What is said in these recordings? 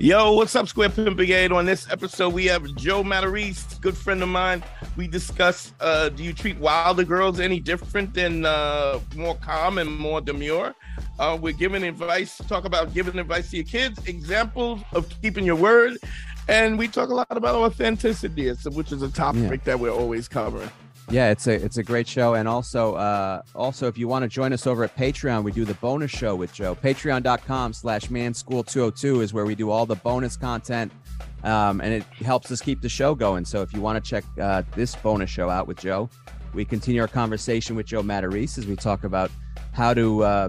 Yo, what's up, Square Pimp Brigade? On this episode, we have Joe Matarese, good friend of mine. We discuss uh, do you treat wilder girls any different than uh, more calm and more demure? Uh, we're giving advice, talk about giving advice to your kids, examples of keeping your word, and we talk a lot about authenticity, which is a topic yeah. that we're always covering. Yeah, it's a it's a great show, and also uh, also if you want to join us over at Patreon, we do the bonus show with Joe. Patreon.com/slash Manschool202 is where we do all the bonus content, um, and it helps us keep the show going. So if you want to check uh, this bonus show out with Joe, we continue our conversation with Joe Matarese as we talk about how to uh,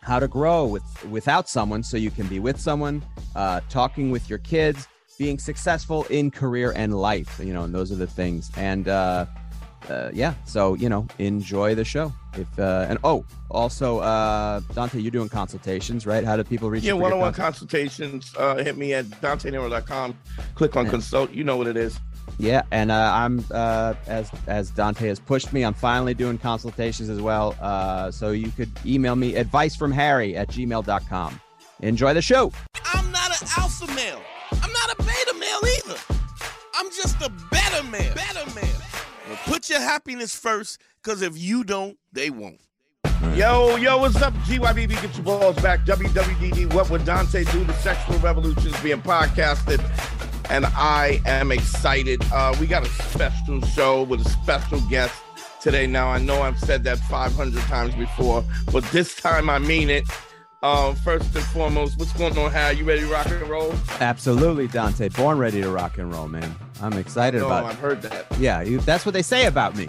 how to grow with without someone, so you can be with someone, uh, talking with your kids, being successful in career and life. You know, and those are the things. And uh, uh, yeah, so you know, enjoy the show. If uh, and oh, also uh, Dante, you're doing consultations, right? How do people reach? You? Yeah, one-on-one consultations. Uh, hit me at dantenero.com. Click on yeah. consult. You know what it is. Yeah, and uh, I'm uh, as as Dante has pushed me. I'm finally doing consultations as well. Uh, so you could email me advice from Harry at gmail.com. Enjoy the show. I'm not an alpha male. I'm not a beta male either. I'm just a better man. Better man. Put your happiness first, because if you don't, they won't. Yo, yo, what's up? GYBB, get your balls back. WWDD, what would Dante do? The sexual revolution is being podcasted, and I am excited. Uh, we got a special show with a special guest today. Now, I know I've said that 500 times before, but this time I mean it. Um, first and foremost, what's going on, How You ready to rock and roll? Absolutely, Dante. Born ready to rock and roll, man. I'm excited about. It. I've heard that. Yeah, you, that's what they say about me.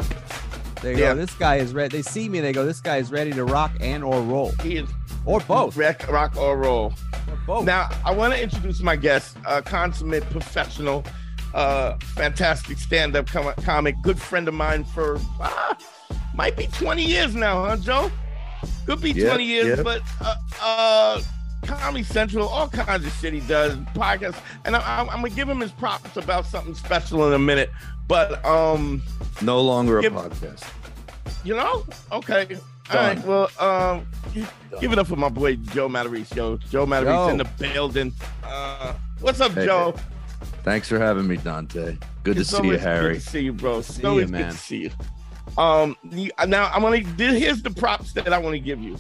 They yeah. go, this guy is ready. They see me, and they go, this guy is ready to rock and or roll. He is, or both. Rock, rock or roll. Or both. Now, I want to introduce my guest, a consummate professional, uh, fantastic stand-up com- comic, good friend of mine for ah, might be 20 years now, huh, Joe? Could be yep, 20 years, yep. but uh, uh, Comedy Central, all kinds of shit he does, podcasts, and I, am gonna give him his props about something special in a minute. But um, no longer give, a podcast. You know? Okay. Done. All right. Well, um, give it up for my boy Joe Matarese. Yo, Joe Matarese in the building. Uh, what's up, hey, Joe? Thanks for having me, Dante. Good it's to see you, Harry. Good to see you, bro. See you, man. good to see you. Um, now I'm gonna. Here's the props that I want to give you.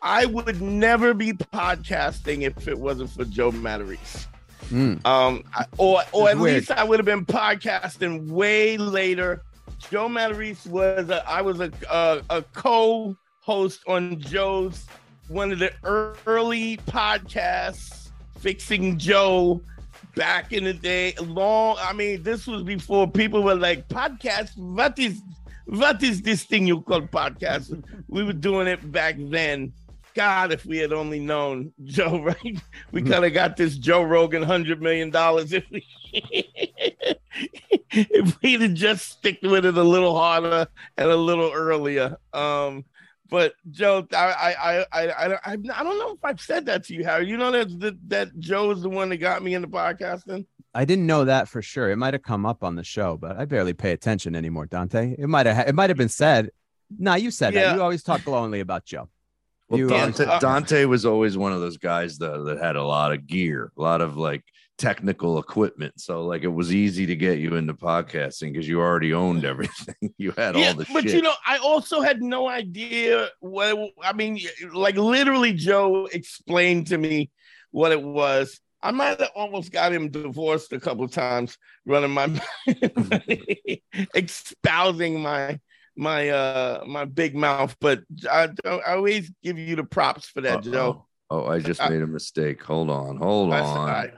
I would never be podcasting if it wasn't for Joe Matarese. Mm. Um, or or at weird. least I would have been podcasting way later. Joe Matarese was a, I was a, a, a co-host on Joe's one of the early podcasts, Fixing Joe, back in the day. Long, I mean, this was before people were like, podcast, what is what is this thing you call podcast? we were doing it back then. God, if we had only known Joe, right? We kind of got this Joe Rogan hundred million dollars if we if we'd have just stick with it a little harder and a little earlier. Um, but Joe, I I I I I, I don't know if I've said that to you, Harry. You know that that, that Joe is the one that got me into podcasting. I didn't know that for sure. It might have come up on the show, but I barely pay attention anymore, Dante. It might have it might have been said. Nah, you said yeah. that. You always talk glowingly about Joe. Well, Dante, always... Dante was always one of those guys though that had a lot of gear, a lot of like technical equipment. So like it was easy to get you into podcasting because you already owned everything. you had yeah, all the but shit. you know, I also had no idea what I mean, like literally Joe explained to me what it was. I might have almost got him divorced a couple times running my espousing my my uh my big mouth, but I, I always give you the props for that, Uh-oh. Joe. Oh, I just made a mistake. Hold on, hold on. All right.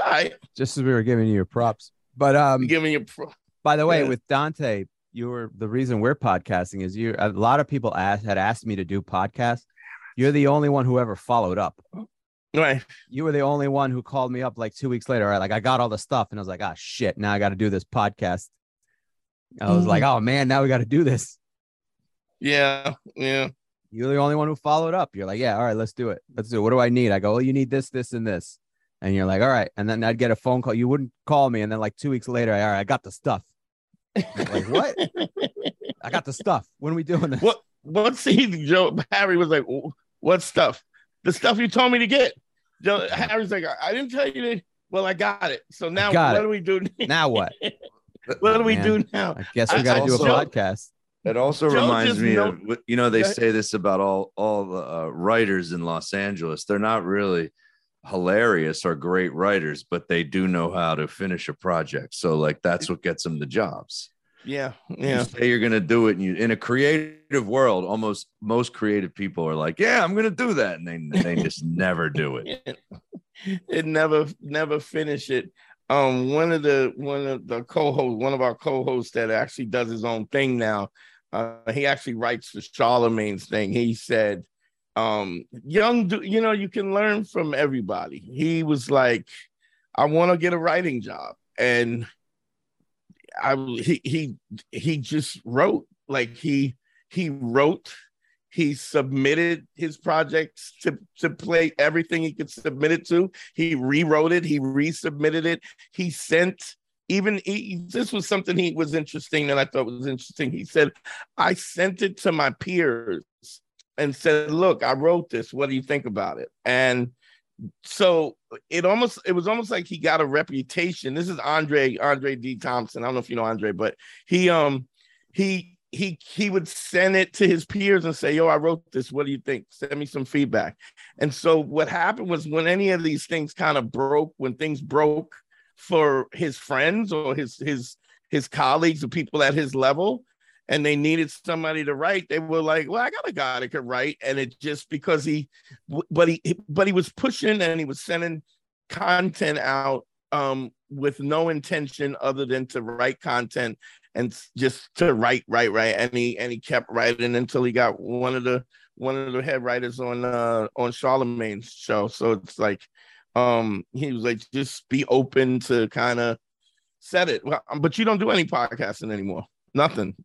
All right. Just as we were giving you your props, but um, giving you. Pro- by the way, yeah. with Dante, you were the reason we're podcasting is you. A lot of people asked had asked me to do podcasts. You're the only one who ever followed up. Right. You were the only one who called me up like two weeks later. Right. Like I got all the stuff and I was like, ah, shit. Now I got to do this podcast. I was mm-hmm. like, oh man, now we got to do this. Yeah. Yeah. You're the only one who followed up. You're like, yeah, all right, let's do it. Let's do it. What do I need? I go, well, you need this, this, and this. And you're like, all right. And then I'd get a phone call. You wouldn't call me. And then like two weeks later, all right, I got the stuff. like, what? I got the stuff. When are we doing this? What what see Joe Harry was like, what stuff? The stuff you told me to get. Joe Harry's like, I didn't tell you that. Well, I got it. So now what it. do we do? now what? what do we do now? I guess we got to do a podcast. It also Joe reminds me know, of you know they say this about all all the uh, writers in Los Angeles. They're not really hilarious or great writers, but they do know how to finish a project. So like that's what gets them the jobs. Yeah, yeah. You say you're gonna do it, and you in a creative world, almost most creative people are like, "Yeah, I'm gonna do that," and they they just never do it. it never never finish it. Um, one of the one of the co-hosts, one of our co-hosts that actually does his own thing now. Uh, he actually writes for Charlemagne's thing. He said, um, "Young, you know, you can learn from everybody." He was like, "I want to get a writing job," and I he he he just wrote like he he wrote he submitted his projects to to play everything he could submit it to. He rewrote it he resubmitted it. He sent even he, this was something he was interesting that I thought was interesting. He said I sent it to my peers and said look I wrote this. What do you think about it and so it almost it was almost like he got a reputation. This is Andre Andre D Thompson. I don't know if you know Andre, but he um he he he would send it to his peers and say, "Yo, I wrote this. What do you think? Send me some feedback." And so what happened was when any of these things kind of broke, when things broke for his friends or his his his colleagues or people at his level, and they needed somebody to write, they were like, "Well, I got a guy that could write," and it just because he, but he, but he was pushing and he was sending content out um, with no intention other than to write content and just to write, write, write, and he and he kept writing until he got one of the one of the head writers on uh on Charlemagne's show. So it's like, um, he was like, just be open to kind of set it. Well, but you don't do any podcasting anymore. Nothing.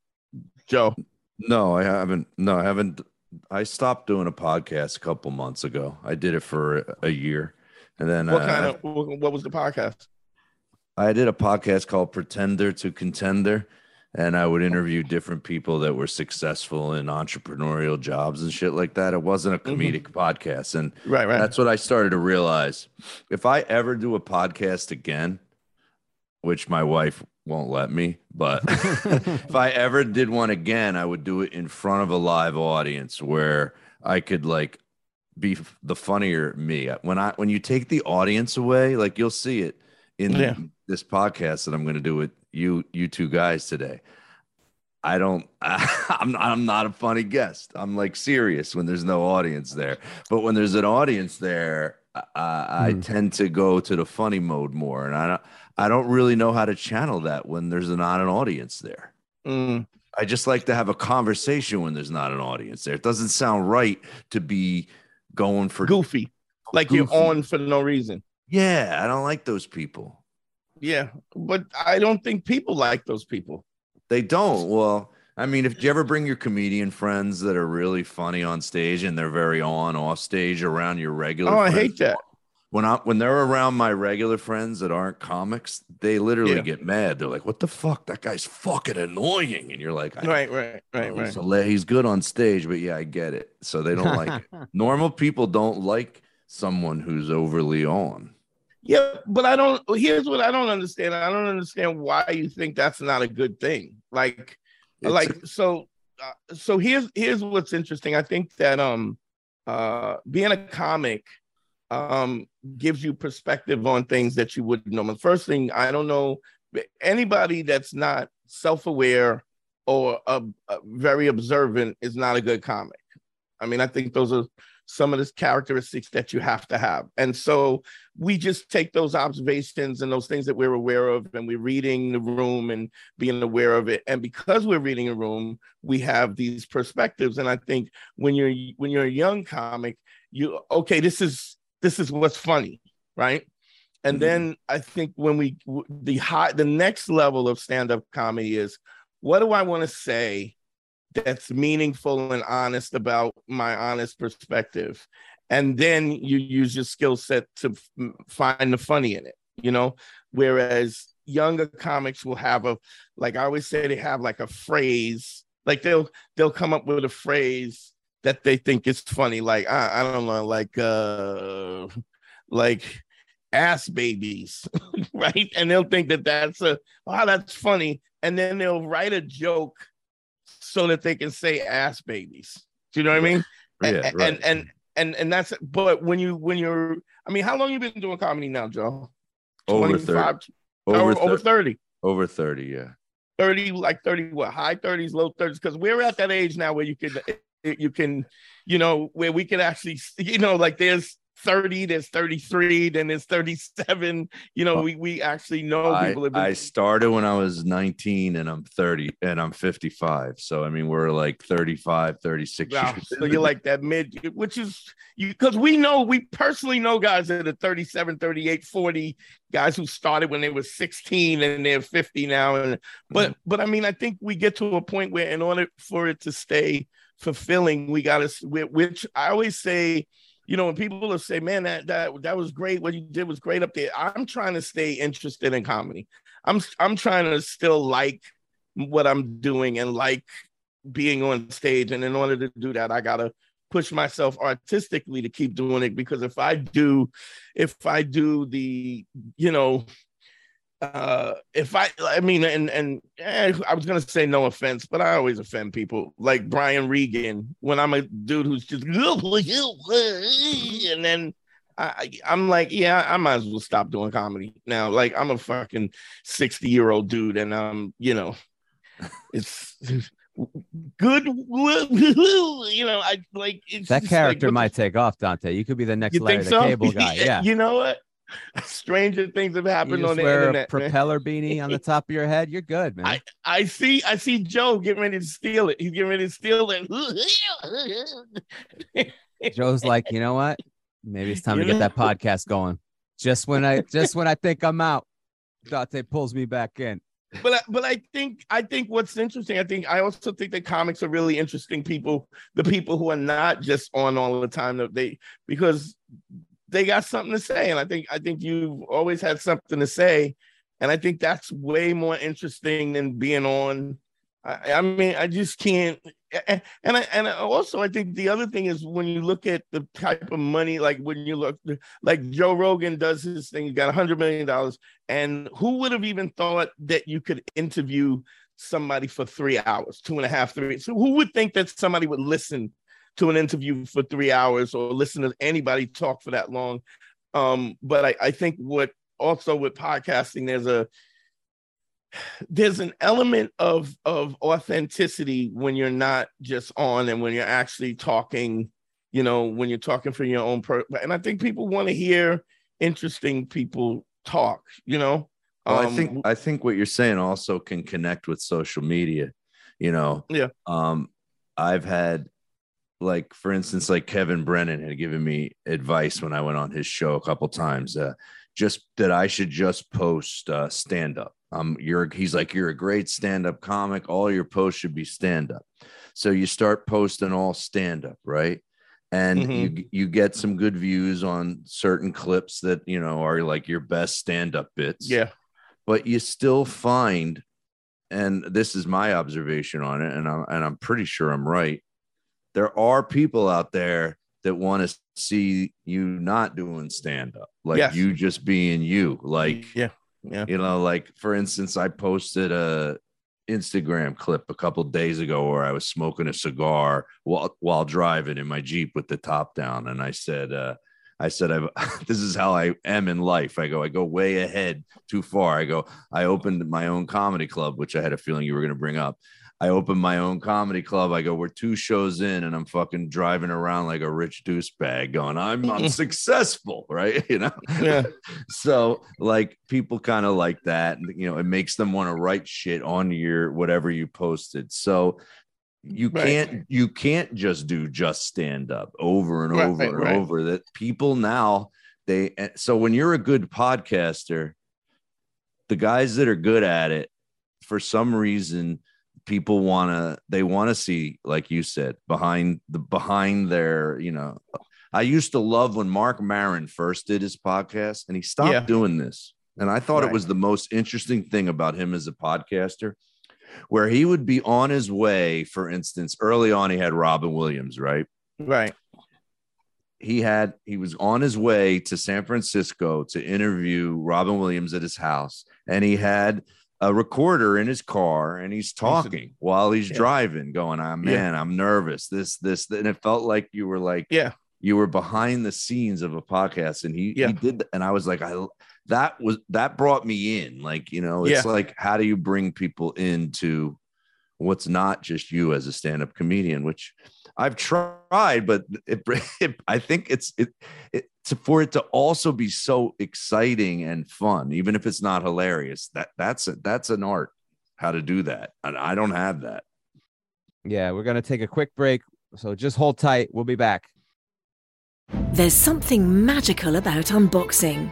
Joe? No, I haven't. No, I haven't. I stopped doing a podcast a couple months ago. I did it for a year, and then what uh, kind of what was the podcast? I did a podcast called Pretender to Contender, and I would interview different people that were successful in entrepreneurial jobs and shit like that. It wasn't a mm-hmm. comedic mm-hmm. podcast, and right, right. That's what I started to realize. If I ever do a podcast again, which my wife won't let me. But if I ever did one again, I would do it in front of a live audience where I could like be the funnier me. When I when you take the audience away, like you'll see it in yeah. this podcast that I'm going to do with you you two guys today. I don't I, I'm I'm not a funny guest. I'm like serious when there's no audience there. But when there's an audience there, I, I hmm. tend to go to the funny mode more and I don't I don't really know how to channel that when there's not an audience there. Mm. I just like to have a conversation when there's not an audience there. It doesn't sound right to be going for goofy, like goofy. you're on for no reason. Yeah, I don't like those people. Yeah, but I don't think people like those people. They don't. Well, I mean, if you ever bring your comedian friends that are really funny on stage and they're very on off stage around your regular. Oh, I hate that when I when they're around my regular friends that aren't comics, they literally yeah. get mad. They're like, "What the fuck? That guy's fucking annoying." And you're like, "Right, right, right, right." So he's good on stage, but yeah, I get it. So they don't like it. Normal people don't like someone who's overly on. Yeah, but I don't. Here's what I don't understand. I don't understand why you think that's not a good thing. Like, it's like a- so. Uh, so here's here's what's interesting. I think that um, uh, being a comic um, gives you perspective on things that you wouldn't know. The first thing, I don't know anybody that's not self-aware or uh, uh, very observant is not a good comic. I mean, I think those are some of the characteristics that you have to have. And so we just take those observations and those things that we're aware of, and we're reading the room and being aware of it. And because we're reading a room, we have these perspectives. And I think when you're when you're a young comic, you okay, this is this is what's funny, right? And mm-hmm. then I think when we the high the next level of stand-up comedy is what do I want to say that's meaningful and honest about my honest perspective? And then you use your skill set to f- find the funny in it, you know? Whereas younger comics will have a like I always say they have like a phrase, like they'll they'll come up with a phrase that they think is funny, like I, I don't know, like uh like ass babies, right? And they'll think that that's a oh that's funny, and then they'll write a joke so that they can say ass babies. Do you know what I mean? Yeah, and, right. and and and and that's but when you when you're I mean, how long you been doing comedy now, Joe? Over 30. Over, over, 30. over 30. Over 30, yeah. 30, like 30, what high 30s, low 30s, because we're at that age now where you can you can, you know, where we can actually, you know, like there's 30, there's 33, then there's 37. You know, we we actually know I, people. Been... I started when I was 19 and I'm 30 and I'm 55. So I mean, we're like 35, 36 wow. years. So you're like that mid, which is you because we know we personally know guys that are 37, 38, 40, guys who started when they were 16 and they're 50 now. And but mm-hmm. but I mean, I think we get to a point where in order for it to stay fulfilling, we gotta which I always say you know, when people will say, "Man, that that that was great. What you did was great up there," I'm trying to stay interested in comedy. I'm I'm trying to still like what I'm doing and like being on stage. And in order to do that, I gotta push myself artistically to keep doing it because if I do, if I do the, you know, uh if i i mean and and eh, i was gonna say no offense but i always offend people like brian regan when i'm a dude who's just and then I, I'm like, yeah, I might as well stop doing comedy now. Like, I'm a fucking 60 year old dude, and um, you know, it's good. You know, I like that character like, might take off, Dante. You could be the next Larry the so? Cable guy. Yeah, you know what? stranger things have happened on the wear internet. A propeller man. beanie on the top of your head. You're good, man. I, I see I see Joe getting ready to steal it. He's getting ready to steal it. Joe's like, you know what? Maybe it's time you to know? get that podcast going. Just when I just when I think I'm out, Dante pulls me back in. But I, but I think I think what's interesting. I think I also think that comics are really interesting people. The people who are not just on all the time. They because they got something to say, and I think I think you've always had something to say, and I think that's way more interesting than being on. I, I mean, I just can't. And I, and also, I think the other thing is when you look at the type of money, like when you look, like Joe Rogan does his thing, he got a hundred million dollars, and who would have even thought that you could interview somebody for three hours, two and a half, three? So who would think that somebody would listen to an interview for three hours or listen to anybody talk for that long. Um, but I, I think what also with podcasting, there's a there's an element of of authenticity when you're not just on and when you're actually talking you know when you're talking for your own per and i think people want to hear interesting people talk you know? Well, um, i think i think what you're saying also can connect with social media you know? Yeah. Um i've had like for instance like kevin brennan had given me advice when i went on his show a couple times uh, just that i should just post uh, stand up um you're he's like you're a great stand up comic. All your posts should be stand up so you start posting all stand up right? And mm-hmm. you you get some good views on certain clips that you know are like your best stand up bits. Yeah. But you still find and this is my observation on it and I'm, and I'm pretty sure I'm right there are people out there that want to see you not doing stand up, like yes. you just being you. Like, yeah, yeah, you know, like for instance, I posted a Instagram clip a couple days ago where I was smoking a cigar while while driving in my Jeep with the top down, and I said, uh, I said, I've, this is how I am in life. I go, I go way ahead too far. I go, I opened my own comedy club, which I had a feeling you were going to bring up. I open my own comedy club. I go, we're two shows in, and I'm fucking driving around like a rich douchebag, going, I'm unsuccessful, right? You know, yeah. so like people kind of like that, and you know, it makes them want to write shit on your whatever you posted. So you right. can't you can't just do just stand up over and over and right. over that people now they eh, so when you're a good podcaster the guys that are good at it for some reason people want to they want to see like you said behind the behind their you know i used to love when mark maron first did his podcast and he stopped yeah. doing this and i thought it was the most interesting thing about him as a podcaster where he would be on his way. For instance, early on, he had Robin Williams, right? Right. He had he was on his way to San Francisco to interview Robin Williams at his house, and he had a recorder in his car and he's talking while he's yeah. driving, going, "Ah, man, yeah. I'm nervous. This, this, and it felt like you were like, yeah, you were behind the scenes of a podcast, and he, yeah. he did, and I was like, I, that was that brought me in. Like, you know, it's like how do you bring people into what's not just you as a stand-up comedian, which I've tried, but it, it, I think it's it, it to, for it to also be so exciting and fun, even if it's not hilarious. That that's a, that's an art how to do that, and I don't have that. Yeah, we're gonna take a quick break, so just hold tight. We'll be back. There's something magical about unboxing.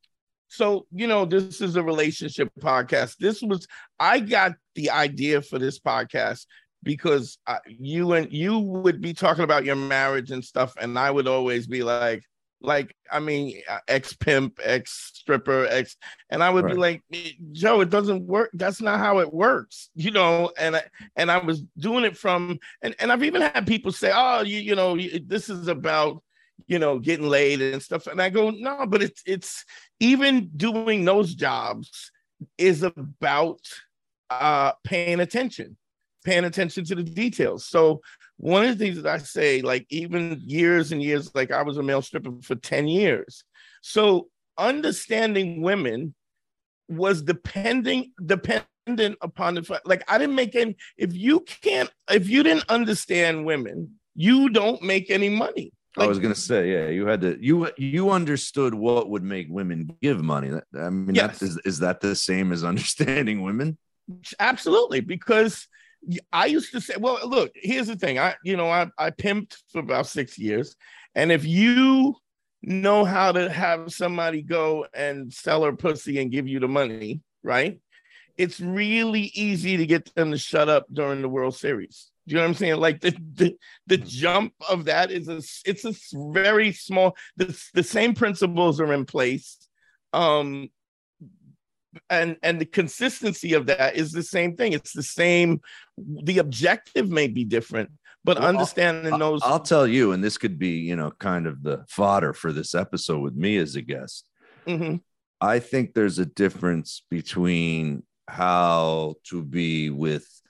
so, you know, this is a relationship podcast. This was, I got the idea for this podcast because uh, you and you would be talking about your marriage and stuff. And I would always be like, like, I mean, uh, ex pimp, ex stripper, ex, and I would right. be like, Joe, it doesn't work. That's not how it works, you know. And I, and I was doing it from, and and I've even had people say, oh, you you know, this is about you know, getting laid and stuff. And I go, no, but it's it's even doing those jobs is about uh paying attention, paying attention to the details. So one of the things that I say, like even years and years, like I was a male stripper for 10 years. So understanding women was depending dependent upon the fact like I didn't make any if you can't if you didn't understand women, you don't make any money. Like, I was gonna say, yeah, you had to you you understood what would make women give money. I mean, yes. that, is is that the same as understanding women? Absolutely, because I used to say, well, look, here's the thing. I you know I I pimped for about six years, and if you know how to have somebody go and sell her pussy and give you the money, right? It's really easy to get them to shut up during the World Series. Do you know what I'm saying? Like the the, the mm-hmm. jump of that is a it's a very small. The, the same principles are in place, um, and and the consistency of that is the same thing. It's the same. The objective may be different, but well, understanding I'll, those. I'll tell you, and this could be you know kind of the fodder for this episode with me as a guest. Mm-hmm. I think there's a difference between how to be with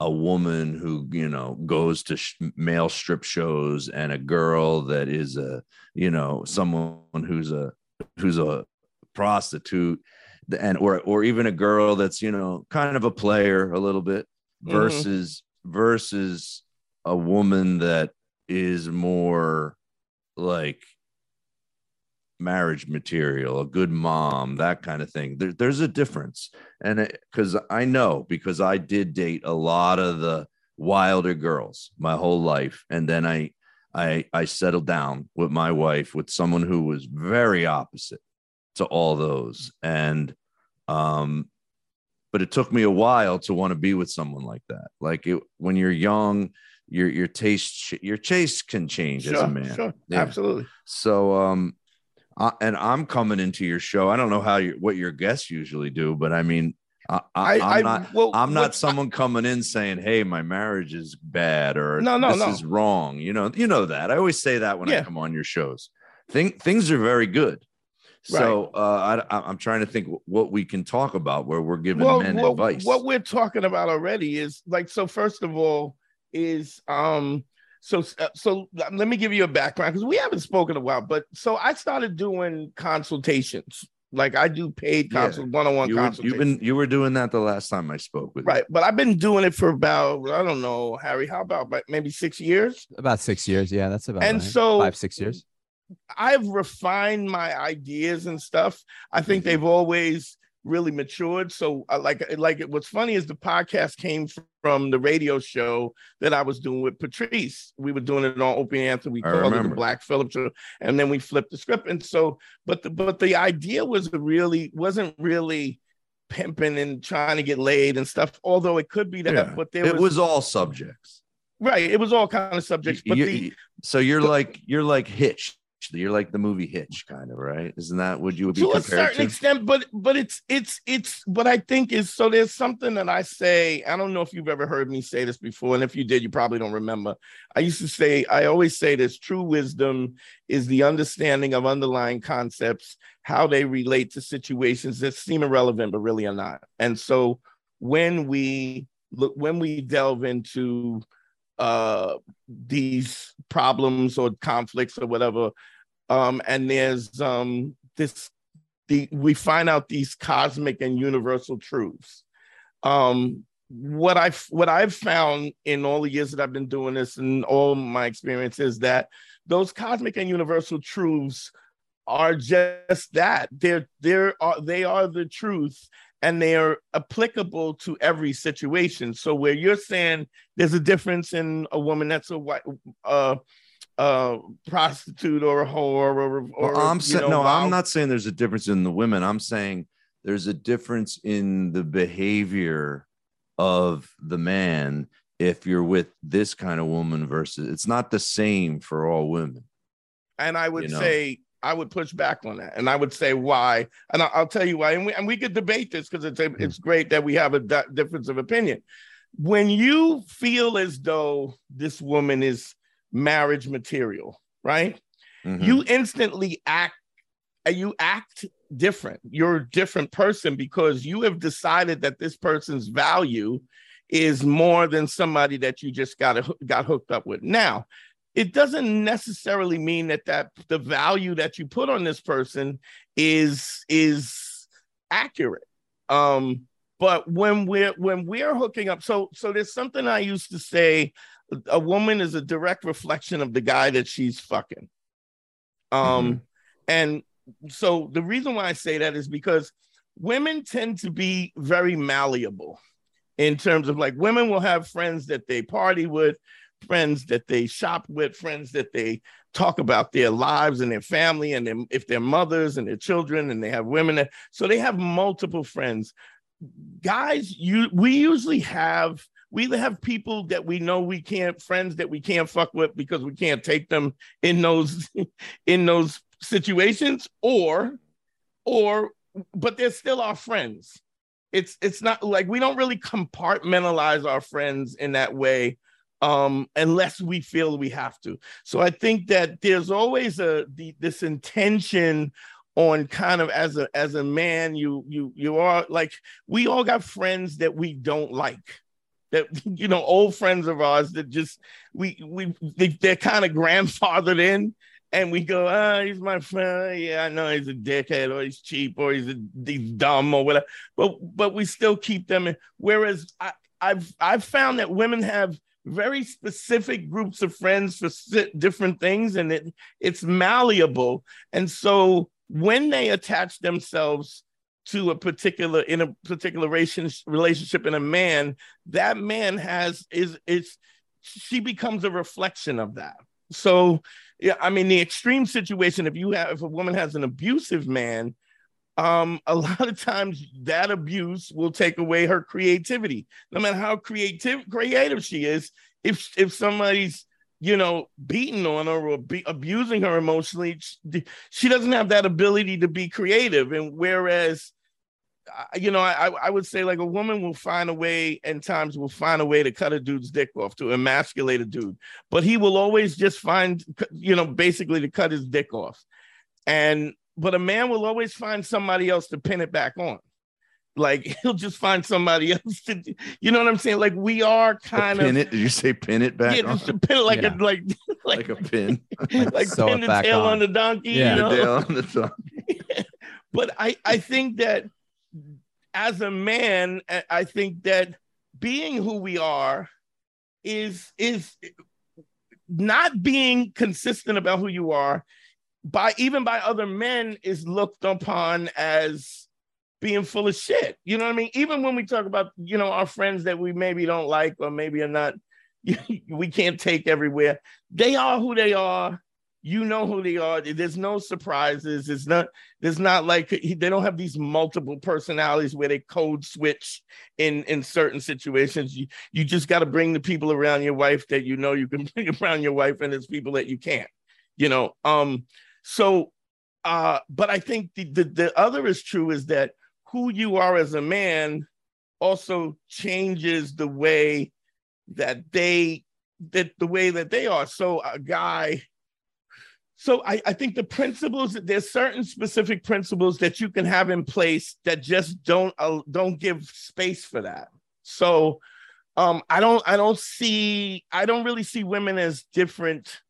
a woman who you know goes to sh- male strip shows and a girl that is a you know someone who's a who's a prostitute and or or even a girl that's you know kind of a player a little bit mm-hmm. versus mm-hmm. versus a woman that is more like marriage material, a good mom, that kind of thing. There, there's a difference. And because I know, because I did date a lot of the wilder girls my whole life. And then I, I, I settled down with my wife with someone who was very opposite to all those. And, um, but it took me a while to want to be with someone like that. Like it, when you're young, your your taste your taste can change sure, as a man. Sure, yeah. absolutely. So um, uh, and I'm coming into your show. I don't know how you what your guests usually do, but I mean, I, am not. Well, I'm not someone coming in saying, "Hey, my marriage is bad," or "No, no, this no. is wrong." You know, you know that. I always say that when yeah. I come on your shows. Think things are very good. So right. uh, I, am trying to think what we can talk about where we're giving well, men well, advice. What we're talking about already is like so. First of all, is um so uh, so let me give you a background because we haven't spoken a while. But so I started doing consultations. Like I do paid consult yeah. one-on-one you consultations. You've been you were doing that the last time I spoke with right, you. but I've been doing it for about I don't know, Harry. How about maybe six years? About six years, yeah, that's about. And right. so five six years. I've refined my ideas and stuff. I think mm-hmm. they've always really matured. So I like like what's funny is the podcast came from the radio show that I was doing with Patrice. We were doing it on Opie and Anthony. We I called remember. it the Black Phillips show, and then we flipped the script. And so, but the but the idea was really wasn't really pimping and trying to get laid and stuff. Although it could be that, yeah. but there it was, was all subjects. Right. It was all kind of subjects. But you, the, so you're the, like you're like Hitch you're like the movie Hitch, kind of, right? Isn't that what you would be to a certain to? extent? But but it's it's it's what I think is so. There's something that I say. I don't know if you've ever heard me say this before, and if you did, you probably don't remember. I used to say. I always say this: true wisdom is the understanding of underlying concepts, how they relate to situations that seem irrelevant but really are not. And so when we look, when we delve into uh, these problems or conflicts or whatever. Um, and there's um, this, the, we find out these cosmic and universal truths. Um, what I've what I've found in all the years that I've been doing this and all my experiences that those cosmic and universal truths are just that they're they're are they are the truth and they are applicable to every situation. So where you're saying there's a difference in a woman that's a white uh, uh, prostitute or a whore or, or well, I'm saying no, I'm not saying there's a difference in the women. I'm saying there's a difference in the behavior of the man if you're with this kind of woman versus it's not the same for all women. And I would you know? say I would push back on that, and I would say why, and I'll, tell you why, and we and we could debate this because it's a, it's great that we have a difference of opinion. When you feel as though this woman is marriage material, right? Mm-hmm. You instantly act, you act different. You're a different person because you have decided that this person's value is more than somebody that you just got got hooked up with. Now, it doesn't necessarily mean that that the value that you put on this person is is accurate um but when we're when we're hooking up so so there's something i used to say a woman is a direct reflection of the guy that she's fucking um mm-hmm. and so the reason why i say that is because women tend to be very malleable in terms of like women will have friends that they party with friends that they shop with, friends that they talk about their lives and their family and their, if they're mothers and their children and they have women. That, so they have multiple friends. Guys, you we usually have we have people that we know we can't friends that we can't fuck with because we can't take them in those in those situations or or but they're still our friends it's it's not like we don't really compartmentalize our friends in that way um, unless we feel we have to. So I think that there's always a the, this intention on kind of as a as a man, you you you are like we all got friends that we don't like. That you know, old friends of ours that just we we they, they're kind of grandfathered in, and we go, oh, he's my friend. Yeah, I know he's a dickhead or he's cheap or he's a, he's dumb or whatever. But but we still keep them. In. Whereas I, I've I've found that women have very specific groups of friends for different things and it it's malleable. And so when they attach themselves to a particular in a particular relationship in a man that man has is is she becomes a reflection of that. So yeah i mean the extreme situation if you have if a woman has an abusive man um, a lot of times that abuse will take away her creativity. No matter how creative creative she is, if if somebody's you know beating on her or be, abusing her emotionally, she, doesn't have that ability to be creative. And whereas you know, I, I would say like a woman will find a way and times will find a way to cut a dude's dick off to emasculate a dude, but he will always just find, you know, basically to cut his dick off. And but a man will always find somebody else to pin it back on. Like he'll just find somebody else to, you know what I'm saying? Like we are kind pin of it. Did you say pin it back? yeah, just to pin it like Yeah. a like like like a pin. like sew pin the tail on. on the donkey. Yeah. You The know? tail on the top. but I, I think that as a man, I- I think that being who we are is is not being consistent about who you are by even by other men is looked upon as being full of shit. You know what I mean? Even when we talk about, you know, our friends that we maybe don't like or maybe are not, we can't take everywhere. They are who they are. You know who they are. There's no surprises. It's not, there's not like they don't have these multiple personalities where they code switch in in certain situations. You you just got to bring the people around your wife that you know you can bring around your wife, and there's people that you can't. You know, um, so uh, but I think the, the the other is true is that who you are as a man also changes the way that they that the way that they are. So a guy. So I, I think the principles there's certain specific principles that you can have in place that just don't uh, don't give space for that. So um I don't I don't see I don't really see women as different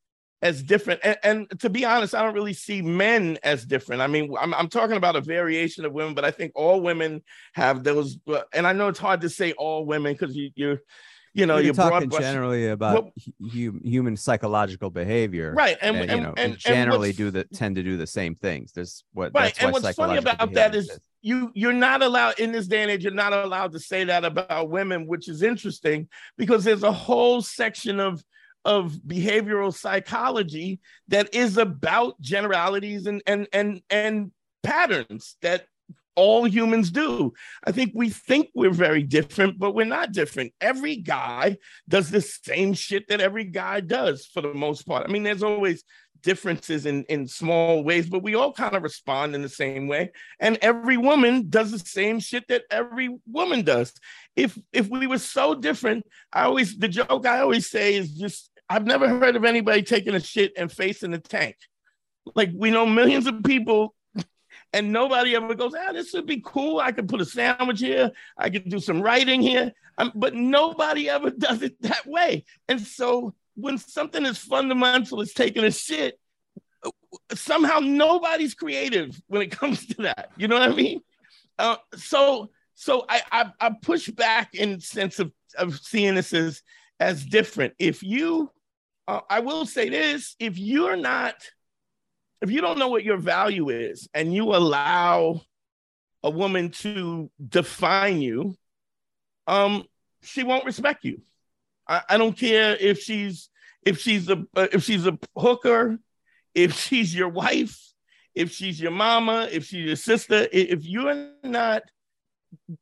as different and, and to be honest i don't really see men as different i mean I'm, I'm talking about a variation of women but i think all women have those uh, and i know it's hard to say all women because you you're you know you're you're talking generally about Well- hu- human psychological behavior, right and, and, and you know, and, generally do the tend to do the same things. There's what right that's and what's funny about that is, is you you're not allowed in this day and age you're not allowed to say that about women which is interesting because there's a whole section of of behavioral psychology that is about generalities and and and and patterns that all humans do. I think we think we're very different, but we're not different. Every guy does the same shit that every guy does for the most part. I mean, there's always differences in, in small ways, but we all kind of respond in the same way. And every woman does the same shit that every woman does. If if we were so different, I always the joke I always say is just I've never heard of anybody taking a shit and facing the tank. Like we know millions of people and nobody ever goes, ah, this would be cool. I could put a sandwich here. I could do some writing here. Um, but nobody ever does it that way. And so when something as fundamental as taking a shit, somehow nobody's creative when it comes to that. You know what I mean? Uh, so so I, I I push back in sense of of seeing this as as different. If you, uh, I will say this: if you're not if you don't know what your value is and you allow a woman to define you, um, she won't respect you. I, I don't care if she's if she's a uh, if she's a hooker, if she's your wife, if she's your mama, if she's your sister. If you're not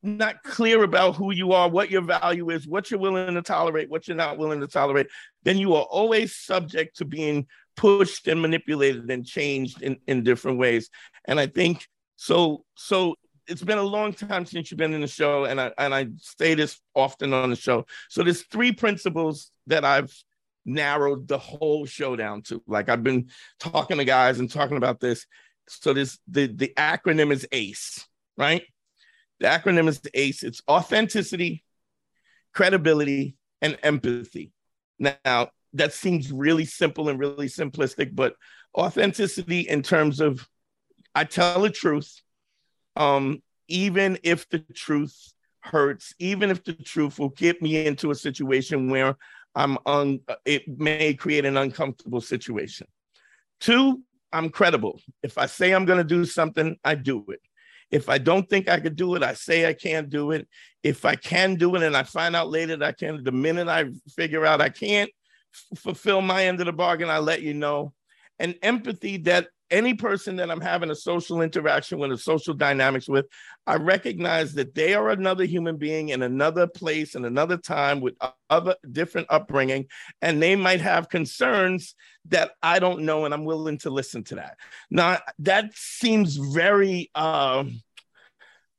not clear about who you are, what your value is, what you're willing to tolerate, what you're not willing to tolerate, then you are always subject to being pushed and manipulated and changed in, in different ways. And I think so. So it's been a long time since you've been in the show, and I and I say this often on the show. So there's three principles that I've narrowed the whole show down to. Like I've been talking to guys and talking about this. So this the the acronym is ACE, right? The acronym is ACE. It's authenticity, credibility, and empathy. Now, that seems really simple and really simplistic, but authenticity in terms of I tell the truth, um, even if the truth hurts, even if the truth will get me into a situation where I'm un, it may create an uncomfortable situation. Two, I'm credible. If I say I'm going to do something, I do it. If I don't think I could do it, I say I can't do it. If I can do it and I find out later that I can, the minute I figure out I can't fulfill my end of the bargain, I let you know. And empathy that any person that I'm having a social interaction with, a social dynamics with, I recognize that they are another human being in another place in another time with other different upbringing, and they might have concerns that I don't know, and I'm willing to listen to that. Now that seems very um,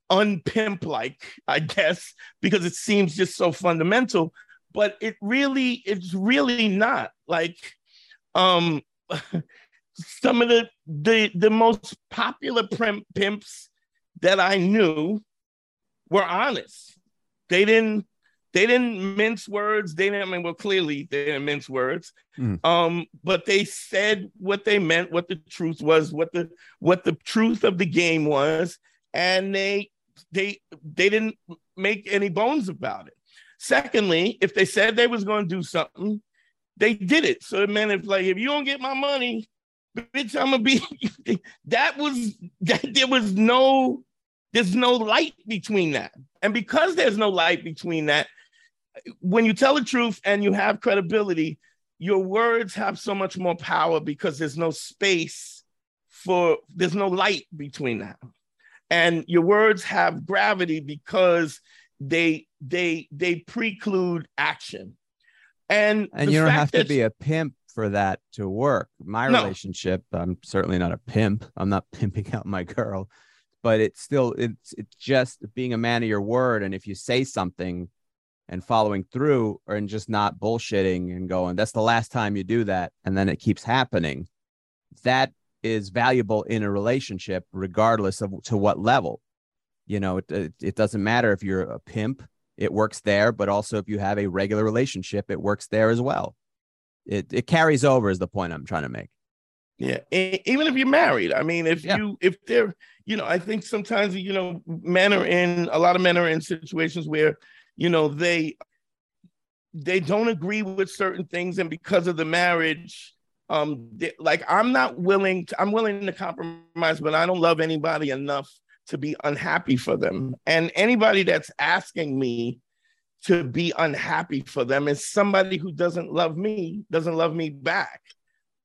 unpimp like, I guess, because it seems just so fundamental, but it really, it's really not like. Um, some of the the the most popular pimp, pimps that I knew were honest. They didn't they didn't mince words. They didn't I mean well clearly they didn't mince words. Mm. Um, but they said what they meant, what the truth was, what the what the truth of the game was, and they they they didn't make any bones about it. Secondly, if they said they was going to do something, they did it. So it meant if like if you don't get my money, bitch, I'm gonna be. that was that. There was no. There's no light between that, and because there's no light between that, when you tell the truth and you have credibility, your words have so much more power because there's no space for. There's no light between that, and your words have gravity because they they they preclude action. And and you don't have to be a pimp for that to work. My no. relationship, I'm certainly not a pimp. I'm not pimping out my girl, but it's still it's it's just being a man of your word. And if you say something and following through or and just not bullshitting and going, that's the last time you do that, and then it keeps happening, that is valuable in a relationship, regardless of to what level. You know, it, it, it doesn't matter if you're a pimp, it works there, but also if you have a regular relationship, it works there as well it it carries over is the point I'm trying to make. Yeah, even if you're married, I mean, if yeah. you if they're, you know, I think sometimes you know men are in a lot of men are in situations where, you know, they they don't agree with certain things, and because of the marriage, um, they, like I'm not willing to, I'm willing to compromise, but I don't love anybody enough to be unhappy for them. And anybody that's asking me to be unhappy for them is somebody who doesn't love me, doesn't love me back.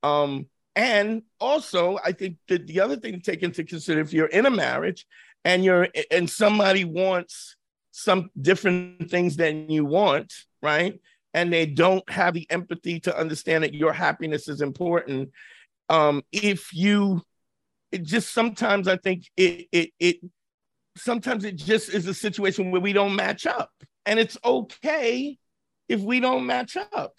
Um, and also, I think that the other thing to take into consider if you're in a marriage and you're and somebody wants some different things than you want, right? And they don't have the empathy to understand that your happiness is important. Um, if you it just sometimes I think it it it sometimes it just is a situation where we don't match up and it's okay if we don't match up.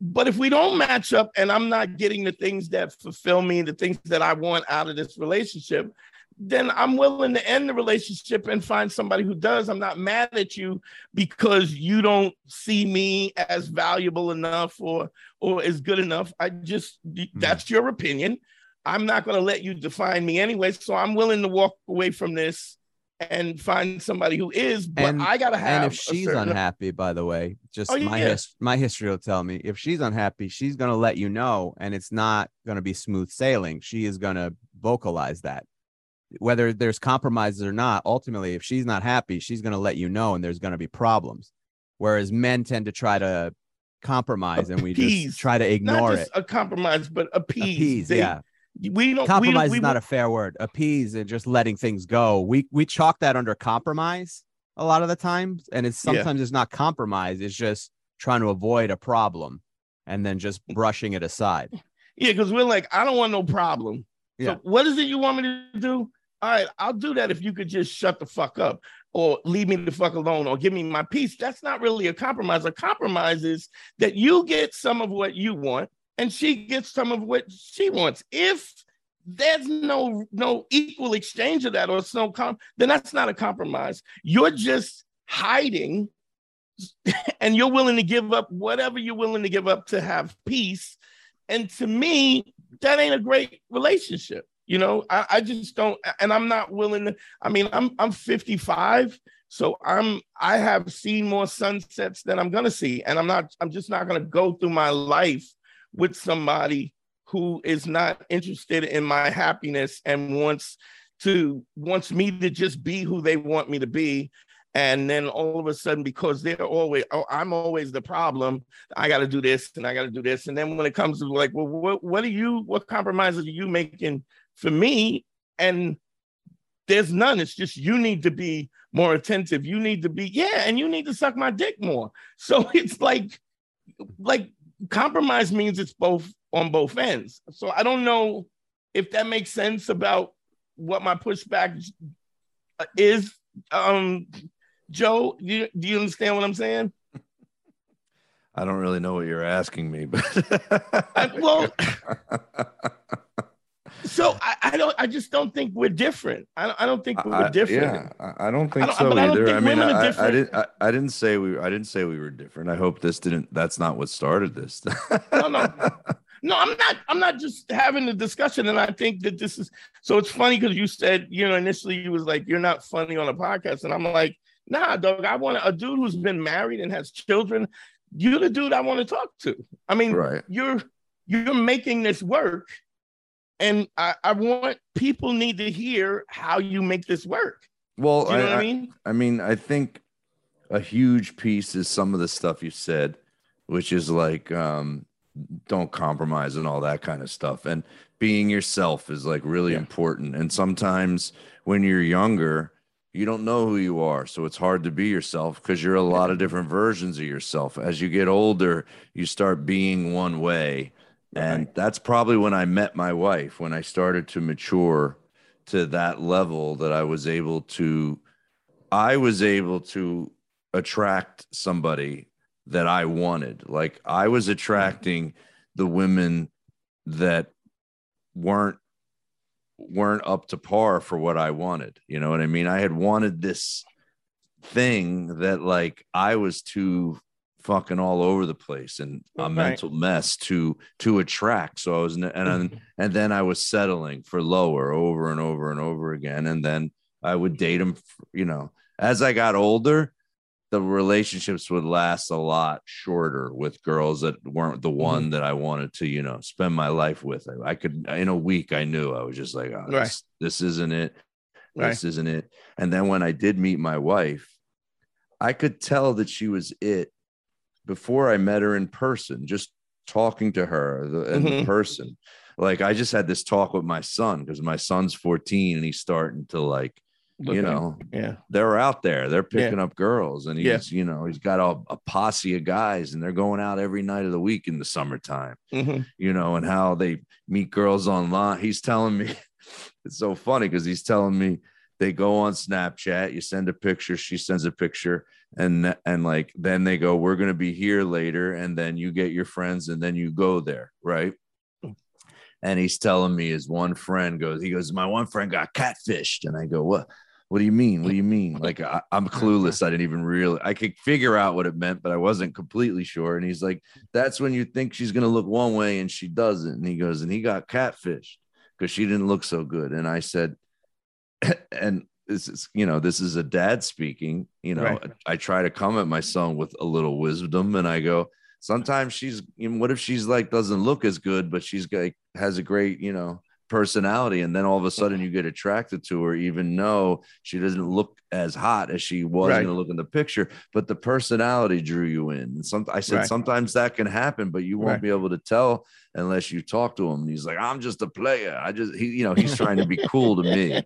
But if we don't match up and I'm not getting the things that fulfill me, the things that I want out of this relationship, then I'm willing to end the relationship and find somebody who does. I'm not mad at you because you don't see me as valuable enough or or as good enough. I just mm. that's your opinion. I'm not going to let you define me anyway. So I'm willing to walk away from this and find somebody who is. But and, I gotta have. And if she's unhappy, by the way, just oh, my yeah. his, my history will tell me if she's unhappy, she's gonna let you know, and it's not gonna be smooth sailing. She is gonna vocalize that. Whether there's compromises or not, ultimately, if she's not happy, she's gonna let you know, and there's gonna be problems. Whereas men tend to try to compromise, appease. and we just try to ignore it. A compromise, but appease. appease they, yeah we don't compromise we, we, is not a fair word. Appease and just letting things go. We we chalk that under compromise a lot of the times, and it's sometimes yeah. it's not compromise. It's just trying to avoid a problem and then just mm. brushing it aside. Yeah, because we're like, I don't want no problem. Yeah. So what is it you want me to do? All right, I'll do that if you could just shut the fuck up or leave me the fuck alone or give me my peace. That's not really a compromise. A compromise is that you get some of what you want and she gets some of what she wants. If there's no no equal exchange of that or it's no com- then that's not a compromise. You're just hiding and you're willing to give up whatever you're willing to give up to have peace. And to me, that ain't a great relationship. You know, I, I just don't, and I'm not willing to. I mean, I'm I'm 55, so I'm I have seen more sunsets than I'm gonna see, and I'm not. I'm just not gonna go through my life with somebody who is not interested in my happiness and wants to wants me to just be who they want me to be. And then all of a sudden because they're always oh i'm always the problem i got to do this and i got to do this. And then when it comes to like well what, what are you what compromises are you making for me? And there's none. It's just you need to be more attentive. You need to be yeah and you need to suck my dick more. So it's like like compromise means it's both on both ends. So I don't know if that makes sense about what my pushback is. Um, Joe, do you, do you understand what I'm saying? I don't really know what you're asking me, but I, well, So I, I, don't. I just don't think we're different. I, I don't think we're different. yeah, I don't think I don't, so either. I, I mean, I, I, didn't. I, I, didn't say we. I didn't say we were different. I hope this didn't. That's not what started this. no, no, no. I'm not. I'm not just having a discussion. And I think that this is. So it's funny because you said, you know, initially you was like, you're not funny on a podcast, and I'm like, nah, dog. I want a dude who's been married and has children. You're the dude I want to talk to. I mean, right. you're you're making this work and I, I want people need to hear how you make this work. Well, you know I, I mean? I mean, I think a huge piece is some of the stuff you said, which is like um, don't compromise and all that kind of stuff. And being yourself is like really yeah. important. And sometimes when you're younger, you don't know who you are. So it's hard to be yourself because you're a lot of different versions of yourself. As you get older, you start being one way and that's probably when I met my wife, when I started to mature to that level that I was able to, I was able to attract somebody that I wanted. Like I was attracting the women that weren't weren't up to par for what I wanted. You know what I mean? I had wanted this thing that like I was too fucking all over the place and a right. mental mess to to attract so i was and then, and then i was settling for lower over and over and over again and then i would date him you know as i got older the relationships would last a lot shorter with girls that weren't the one mm-hmm. that i wanted to you know spend my life with i, I could in a week i knew i was just like oh, right. this, this isn't it right. this isn't it and then when i did meet my wife i could tell that she was it before I met her in person, just talking to her in mm-hmm. person. Like I just had this talk with my son because my son's 14 and he's starting to like, Look you know, yeah, they're out there, they're picking yeah. up girls, and he's, yeah. you know, he's got a, a, posse of guys, and they're going out every night of the week in the summertime, mm-hmm. you know, and how they meet girls online. He's telling me, it's so funny because he's telling me they go on Snapchat, you send a picture, she sends a picture, and and like then they go we're going to be here later and then you get your friends and then you go there right? And he's telling me his one friend goes he goes my one friend got catfished. And i go what? What do you mean? What do you mean? Like I, am clueless. I didn't even really i could figure out what it meant but i wasn't completely sure. And he's like that's when you think she's going to look one way and she doesn't. And he goes and he got catfished because she didn't look so good. And i said and this is you know this is a dad speaking you know right. I, I, try to come at my son with a little wisdom and i go sometimes she's you know, what if she's like doesn't look as good but she's like has a great you know personality and then all of a sudden you get attracted to her even though she doesn't look as hot as she was right. going to look in the picture but the personality drew you in and some i said right. sometimes that can happen but you won't be able to tell unless you talk to him. And he's like, I'm just a player. I just, he, you know, he's trying to be cool to me.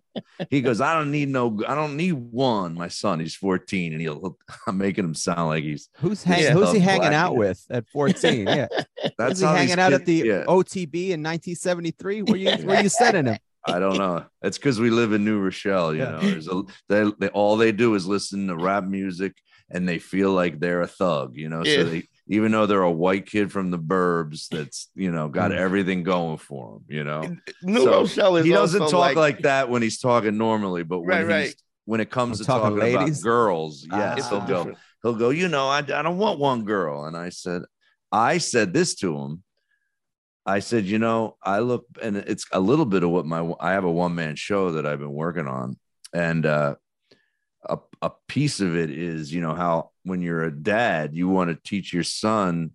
He goes, I don't need no, I don't need one. My son, he's 14, and he'll, I'm making him sound like he's who's hang, yeah, who's he hanging out with at 14? Yeah, that's he hanging out at the yeah. OTB in 1973. Where you, where you sending him? I don't know. It's because we live in New Rochelle. You yeah. know, there's a they, they all they do is listen to rap music and they feel like they're a thug. You know, yeah. so they even though they're a white kid from the burbs that's you know got mm. everything going for him you know? New so Rochelle he doesn't talk like, like, that when he's talking normally but when right, right. when it comes I'm to talking, talking about girls ah, yes he'll go he'll go you know I, I don't want one girl. And i said i said this to him. I said, you know, I look, and it's a little bit of what my I have a one man show that I've been working on, and uh, a, piece of it is you know how when you're a dad you want to teach your son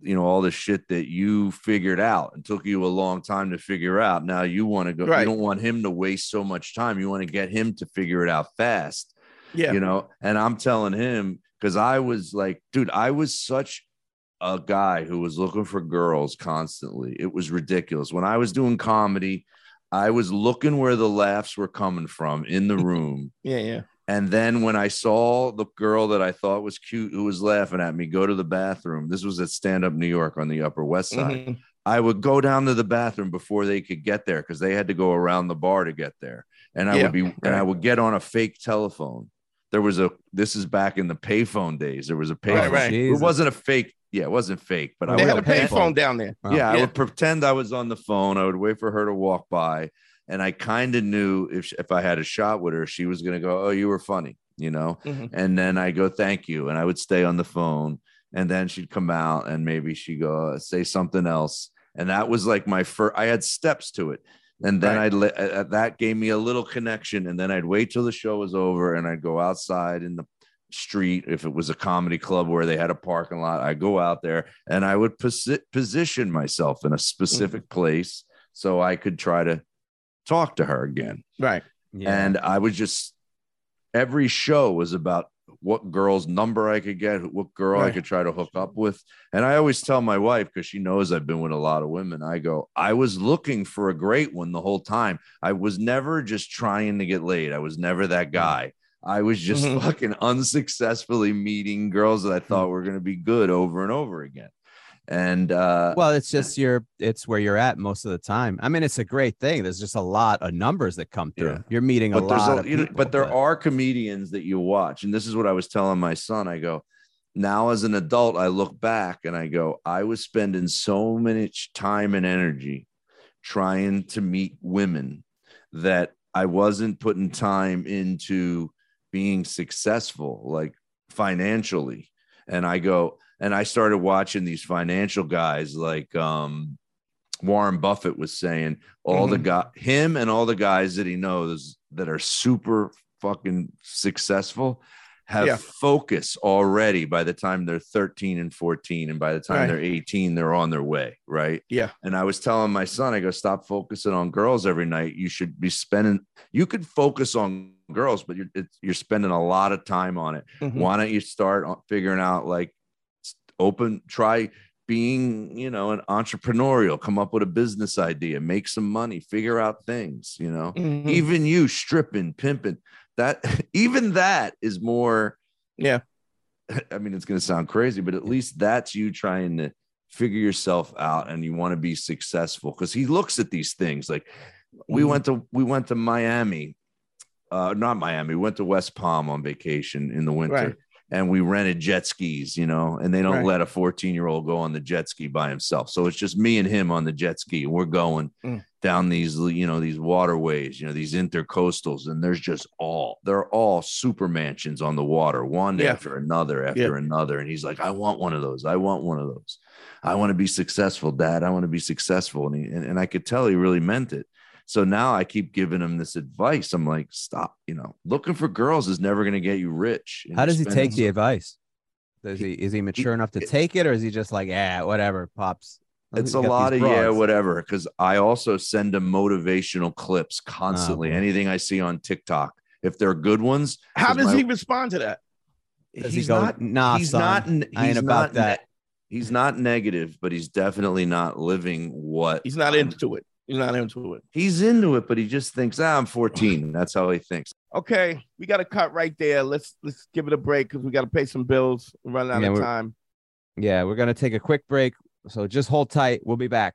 you know all the shit that you figured out and took you a long time to figure out. Now you want to go right. you don't want him to waste so much time. You want to get him to figure it out fast yeah. you know? And i'm telling him because i was like dude i was such a guy who was looking for girls constantly. It was ridiculous. When i was doing comedy i was looking where the laughs were coming from in the room. Yeah yeah and then when I saw the girl that I thought was cute who was laughing at me go to the bathroom, this was at Stand Up New York on the Upper West Side. Mm-hmm. I would go down to the bathroom before they could get there because they had to go around the bar to get there. And I yeah. would be and I would get on a fake telephone. There was a this is back in the payphone days. There was a payphone. Right, right. It wasn't a fake yeah, it wasn't fake, but they I had a payphone down there. Oh. yeah, I would pretend I was on the phone. I would wait for her to walk by, and I kind of knew if if I had a shot with her, she was gonna go, "Oh, you were funny," you know. Mhm. And then I go, "Thank you," and I would stay on the phone, and then she'd come out, and maybe she would go uh, say something else, and that was like my first. I had steps to it. And then Right. I'd let uh, that gave me a little connection, and then I'd wait till the show was over, and I'd go outside in the street if it was a comedy club where they had a parking lot i go out there and i would posi- position myself in a specific place so i could try to talk to her again. Right. Yeah. and i was just every show was about what girl's number i could get what girl i could try to hook up with. And i always tell my wife because she knows i've been with a lot of women i go i was looking for a great one the whole time. I was never just trying to get laid. I was never that guy. I was just fucking unsuccessfully meeting girls that I thought were going to be good over and over again. And uh, well, it's just your it's where you're at most of the time. I mean, it's a great thing. There's just a lot of numbers that come through. Yeah. You're meeting a but there's lot a, of you know, but there are comedians that you watch, and this is what I was telling my son. I go, now as an adult, I look back and I go, I was spending so much time and energy trying to meet women that I wasn't putting time into being successful, like financially. And I go, and I started watching these financial guys like um Warren Buffett was saying, all the Mhm. guy him and all the guys that he knows that are super fucking successful have Yeah. focus already by the time they're 13 and 14 and by the time Right. they're 18 they're on their way right Yeah. and i was telling my son i go stop focusing on girls every night you should be spending you could focus on girls but you're it's, you're spending a lot of time on it Mhm. why don't you start figuring out like open try being you know an entrepreneurial come up with a business idea make some money figure out things you know Mhm. even you stripping pimping that even that is more Yeah. i mean it's going to sound crazy but at least that's you trying to figure yourself out and you want to be successful because he looks at these things like we Mhm. went to we went to miami uh not miami we went to west palm on vacation in the winter Right. And we rented jet skis you know and they don't Right. let a 14 year old go on the jet ski by himself. So it's just me and him on the jet ski we're going Mm. down these you know these waterways you know these intercoastals and there's just all they're all super mansions on the water one Yeah. after another after another. And he's like i want one of those. I want one of those. I want to be successful dad. I want to be successful. And, he, and, and i could tell he really meant it so now i keep giving him this advice i'm like stop you know looking for girls is never going to get you rich How does he take the advice? Does he is he mature enough to it- take it, or is he just like, yeah, whatever, pops? It's a lot of yeah, whatever. Because I also send him motivational clips constantly. Oh, boy. Anything I see on TikTok, if they're good ones, How does my- he respond to that? Does he he's go, not. "Nah, he's son, not. n- I ain't he's about not that." ne- he's not negative, but he's definitely not living what He's not I'm- into it. He's not into it. He's into it, but he just thinks, ah, I'm 14. That's how he thinks. Okay, we got to cut right there. Let's let's give it a break because we got to pay some bills. We're running out Yeah, of time. Yeah, we're gonna take a quick break. So just hold tight. We'll be back.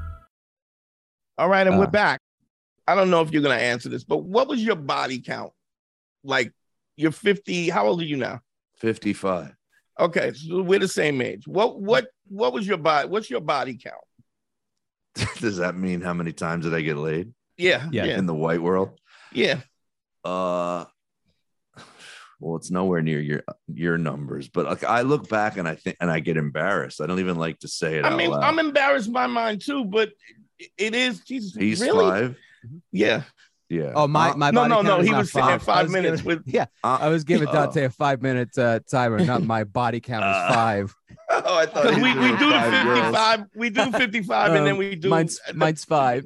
All right, and we're Uh. back. I don't know if you're gonna answer this, but what was your body count? Like you're 50. How old are you now? 55. Okay, so we're the same age. What what what was your body? What's your body count? Does that mean how many times did I get laid Yeah, Yeah. yeah, in the white world? yeah. Uh, well, it's nowhere near your your numbers, but like I look back and I think and I get embarrassed. I don't even like to say it. I out mean, loud. I'm embarrassed by mine too, but it is Jesus. He's really? five. Yeah. Yeah. Oh, my Uh, my No, body no, count no. He was saying I five was minutes giving- with. yeah. uh, I was giving Oh. Dante a five minute uh, timer, not my body count is Uh, five. Oh, I thought he we, was we do the 55, we do 55, and then Um, we do mine's- mine's five.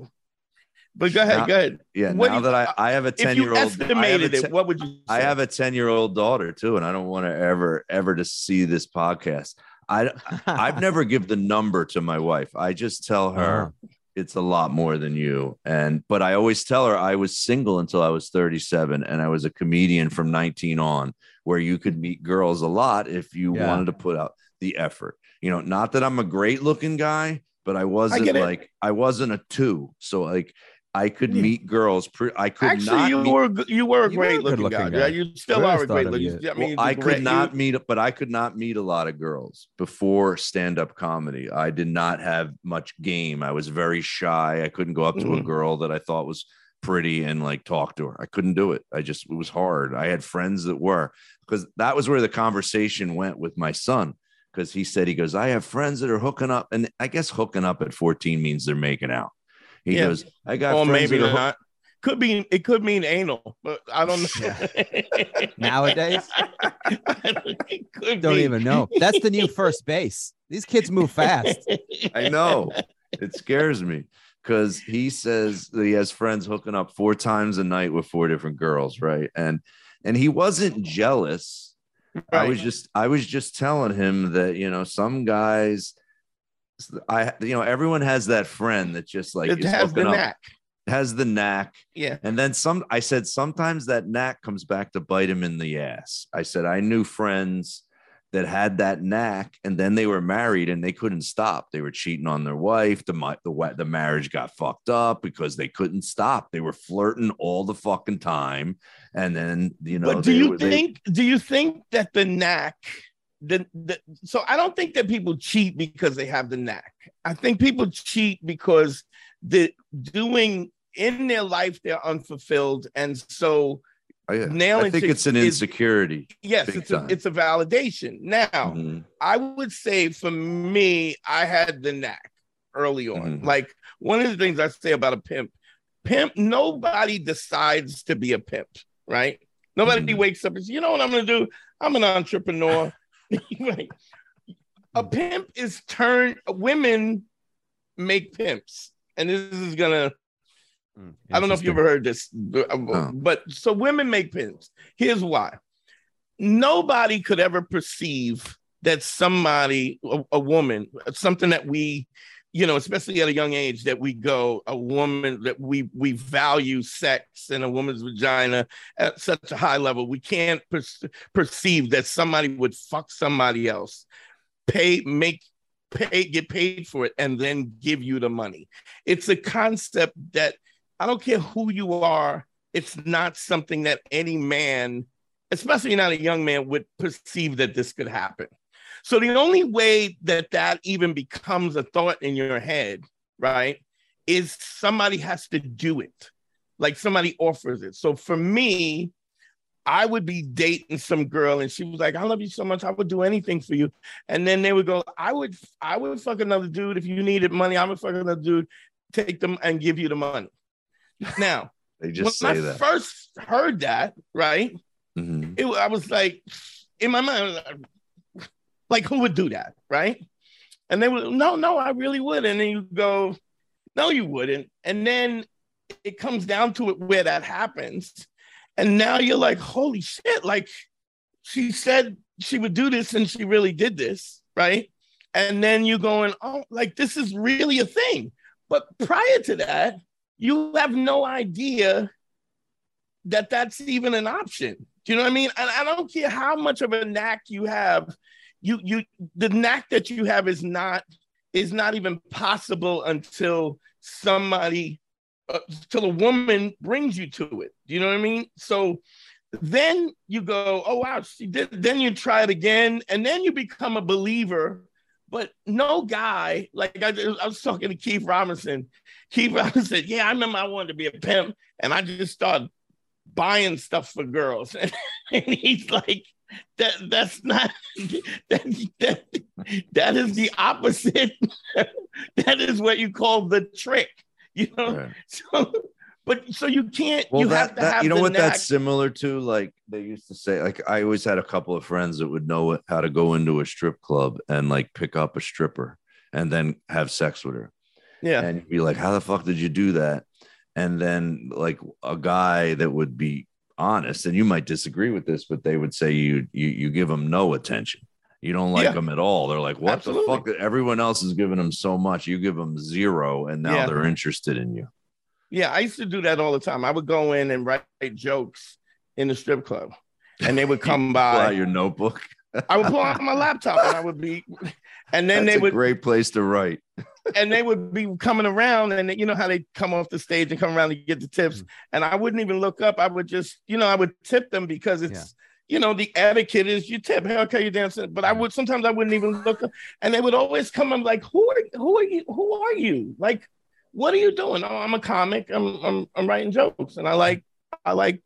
But go ahead, Now- go ahead. Yeah. What now you- that I, I have a ten year old, estimated it, what would you? I have a 10 year old daughter too, and I don't want to ever, ever to see this podcast. I I've never give the number to my wife. I just tell her uh-huh. It's a lot more than you. And but I always tell her I was single until I was 37 and I was a comedian from 19 on where you could meet girls a lot if you yeah. wanted to put out the effort. You know, not that I'm a great looking guy, but I wasn't I like I wasn't a two. So like I could meet girls. Pre- I could actually. Not you meet- were you were a great looking, looking guy. guy. Yeah, you still are a great looking. I mean, well, I could not you... meet, but I could not meet a lot of girls before stand up comedy. I did not have much game. I was very shy. I couldn't go up to mm-hmm. a girl that I thought was pretty and like talk to her. I couldn't do it. I just it was hard. I had friends that were because that was where the conversation went with my son because he said he goes, I have friends that are hooking up, and I guess hooking up at 14 means they're making out. He yeah. goes, I got or maybe not. Could be it could mean anal, but I don't know. Nowadays, don't be. even know. That's the new first base. These kids move fast. I know. It scares me because he says that he has friends hooking up four times a night with four different girls, right? And and he wasn't jealous. Right. I was just I was just telling him that you know some guys I you know everyone has that friend that just like it has the up, knack. Has the knack. Yeah. And then some I said sometimes that knack comes back to bite him in the ass. I said I knew friends that had that knack and then they were married and they couldn't stop. They were cheating on their wife. The the the marriage got fucked up because they couldn't stop. They were flirting all the fucking time. And then, you know, But do you think they, do you think that the knack the, the so I don't think that people cheat because they have the knack. I think people cheat because the doing in their life they're unfulfilled, and so I, nailing. I think it's an insecurity. Is, yes, it's a, it's a validation. Now, mm-hmm. I would say for me, I had the knack early on. Mm-hmm. Like one of the things I say about a pimp, pimp, nobody decides to be a pimp, right? Nobody mm-hmm. wakes up and says, you know what I'm gonna do? I'm an entrepreneur. right. A pimp is turned. Women make pimps, and this is gonna. Mm, I don't know if you ever heard this, but, oh. but so women make pimps. Here's why. Nobody could ever perceive that somebody, a, a woman, something that we you know, especially at a young age, that we go a woman that we we value sex and a woman's vagina at such a high level. We can't per- perceive that somebody would fuck somebody else, pay, make, pay, get paid for it, and then give you the money. It's a concept that I don't care who you are. It's not something that any man, especially not a young man, would perceive that this could happen. So the only way that that even becomes a thought in your head, right, is somebody has to do it. Like somebody offers it. So for me, I would be dating some girl and she was like, I love you so much. I would do anything for you. And then they would go, I would, I would fuck another dude. If you needed money, I would fuck another dude, take them and give you the money. Now, they just when say I that. first heard that, right? Mm-hmm. It, I was like, in my mind, like, who would do that, right? And they would, no, no, I really would. And then you go, no, you wouldn't. And then it comes down to it where that happens. And now you're like, holy shit, like she said she would do this and she really did this, right? And then you're going, oh, like this is really a thing. But prior to that, you have no idea that that's even an option. Do you know what I mean? And I don't care how much of a knack you have you you the knack that you have is not is not even possible until somebody uh, till a woman brings you to it. Do you know what I mean? So then you go, oh wow, she did. Then you try it again, and then you become a believer. But no guy, like I, I was talking to Keith Robinson. Keith Robinson said, "Yeah, I remember I wanted to be a pimp, and I just started buying stuff for girls." and he's like, that that's not that that, that is the opposite. that is what you call the trick, you know. So, but so you can't. Well, you that, have to that, have you know what knack. that's similar to. Like they used to say, like I always had a couple of friends that would know how to go into a strip club and like pick up a stripper and then have sex with her. Yeah, and you'd be like, "How the fuck did you do that?" And then like a guy that would be honest, and you might disagree with this, but they would say you you you give them no attention. You don't like yeah. them at all. They're like, what Absolutely. the fuck? Everyone else is giving them so much. You give them zero, and now yeah. they're interested in you. Yeah, I used to do that all the time. I would go in and write jokes in the strip club, and they would come by. your notebook. I would pull out my laptop, and I would be, and then That's they would. Great place to write. And they would be coming around, and you know how they come off the stage and come around to get the tips, mm. and I wouldn't even look up. I would just, you know, I would tip them because it's. Yeah you know, the etiquette is you tip, hey, okay, you're dancing. But I would sometimes I wouldn't even look, up, and they would always come. I'm like, who are who are you? Who are you? Like, what are you doing? Oh, I'm a comic. I'm I'm I'm writing jokes, and I like I like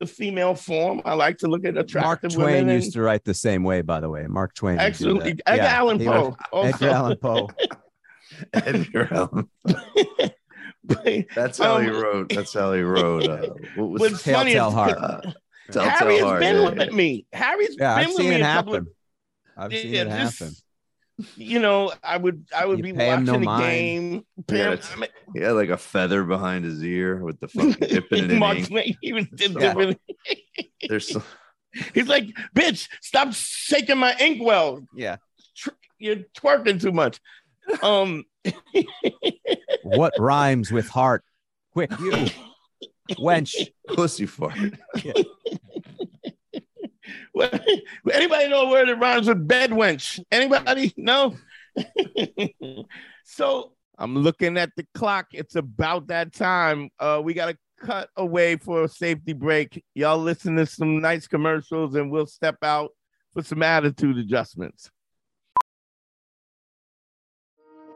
the female form. I like to look at attractive Mark Twain women used to write the same way, by the way. Mark Twain. Absolutely. Edgar yeah, Allan Poe. Edgar Allan Poe. Edgar Allan. That's how um, he wrote. That's how he wrote. Uh, what was what's funny is, Heart. Uh, Harry has been yeah, with me. Harry's yeah, been I've with me. It happen. Of, I've seen yeah, it happen. You know, I would I would you be watching no the mind. game. Yeah, he had like a feather behind his ear with the fucking dipping in Mark. He was dipping. There's some... He's like, bitch, stop shaking my inkwell. Yeah. You're twerking too much. Um what rhymes with heart? Quick, you wench, pussy fart. Yeah. Anybody know where it rhymes with bed wench? Anybody? No. so I'm looking at the clock. It's about that time. Uh, we got to cut away for a safety break. Y'all listen to some nice commercials, and we'll step out for some attitude adjustments.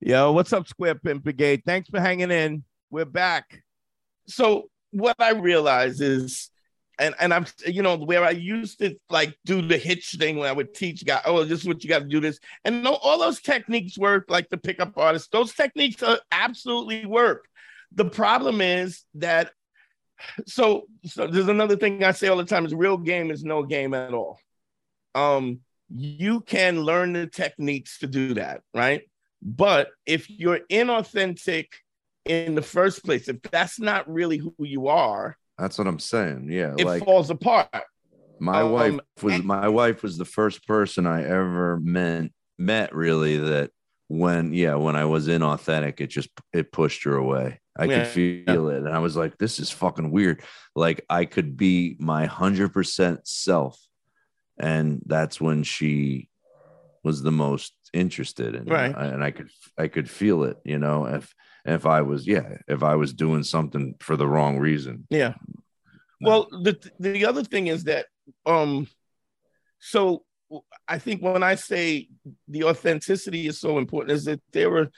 Yo, what's up, Square Pimp Brigade? Thanks for hanging in. We're back. So what I realize is, and and I'm you know where I used to like do the hitch thing when I would teach guys, oh, this is what you got to do this, and no, all those techniques work, like the pickup artist. Those techniques are, absolutely work. The problem is that so so there's another thing I say all the time is real game is no game at all. Um, you can learn the techniques to do that, right? But if you're inauthentic in the first place, if that's not really who you are, that's what I'm saying. Yeah, it like, falls apart. My um, wife was my wife was the first person I ever met met really that when yeah when I was inauthentic, it just it pushed her away. I yeah. could feel it, and I was like, "This is fucking weird." Like I could be my hundred percent self, and that's when she was the most interested in right. And i could i could feel it you know if if i was yeah if i was doing something for the wrong reason. Yeah. Well the the other thing is that um so i think when i say the authenticity is so important is that there were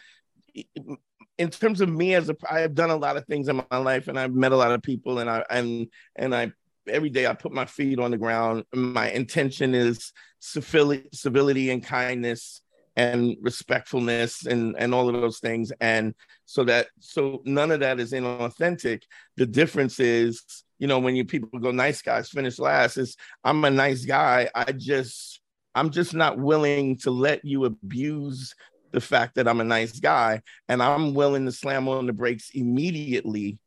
in terms of me as a i have done a lot of things in my life and i've met a lot of people and i and and i every day i put my feet on the ground. My intention is civility civility and kindness and respectfulness and and all of those things. And so that so none of that is inauthentic. The difference is you know when you people go nice guys finish last is i'm a nice guy. I just i'm just not willing to let you abuse the fact that i'm a nice guy. And i'm willing to slam on the brakes immediately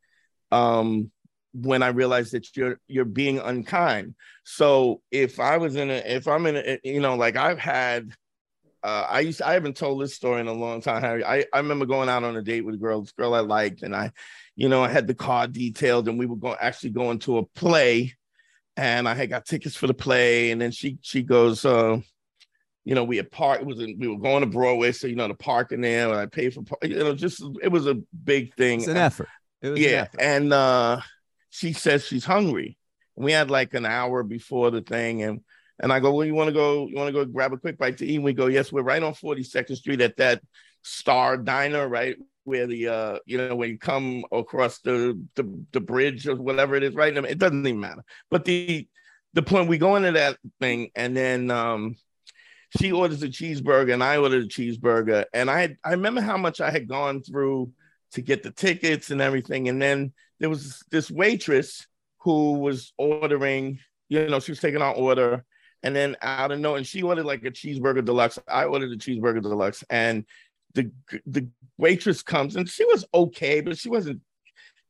um when i realize that you're you're being unkind. So if i was in a if i'm in a you know like i've had uh, I used to, I haven't told this story in a long time, Harry. I, I remember going out on a date with a girl, this girl I liked, and I, you know, I had the car detailed, and we were going actually going to a play, and I had got tickets for the play, and then she she goes, uh, you know, we had parked. Was in, we were going to Broadway, so you know the parking there, and I paid for, you know, just it was a big thing. It's an effort. It yeah, an effort. and uh, she says she's hungry. We had like an hour before the thing, and and I go, well, you want to go? You want to go grab a quick bite to eat? And we go, yes, we're right on 42nd Street at that Star Diner, right where the uh, you know, when you come across the the, the bridge or whatever it is, right? I mean, it doesn't even matter. But the the point we go into that thing, and then um, she orders a cheeseburger, and I ordered a cheeseburger, and I I remember how much I had gone through to get the tickets and everything, and then there was this waitress who was ordering, you know, she was taking our order, and then out of no, and she ordered like a cheeseburger deluxe. I ordered a cheeseburger deluxe, and the the waitress comes, and she was okay, but she wasn't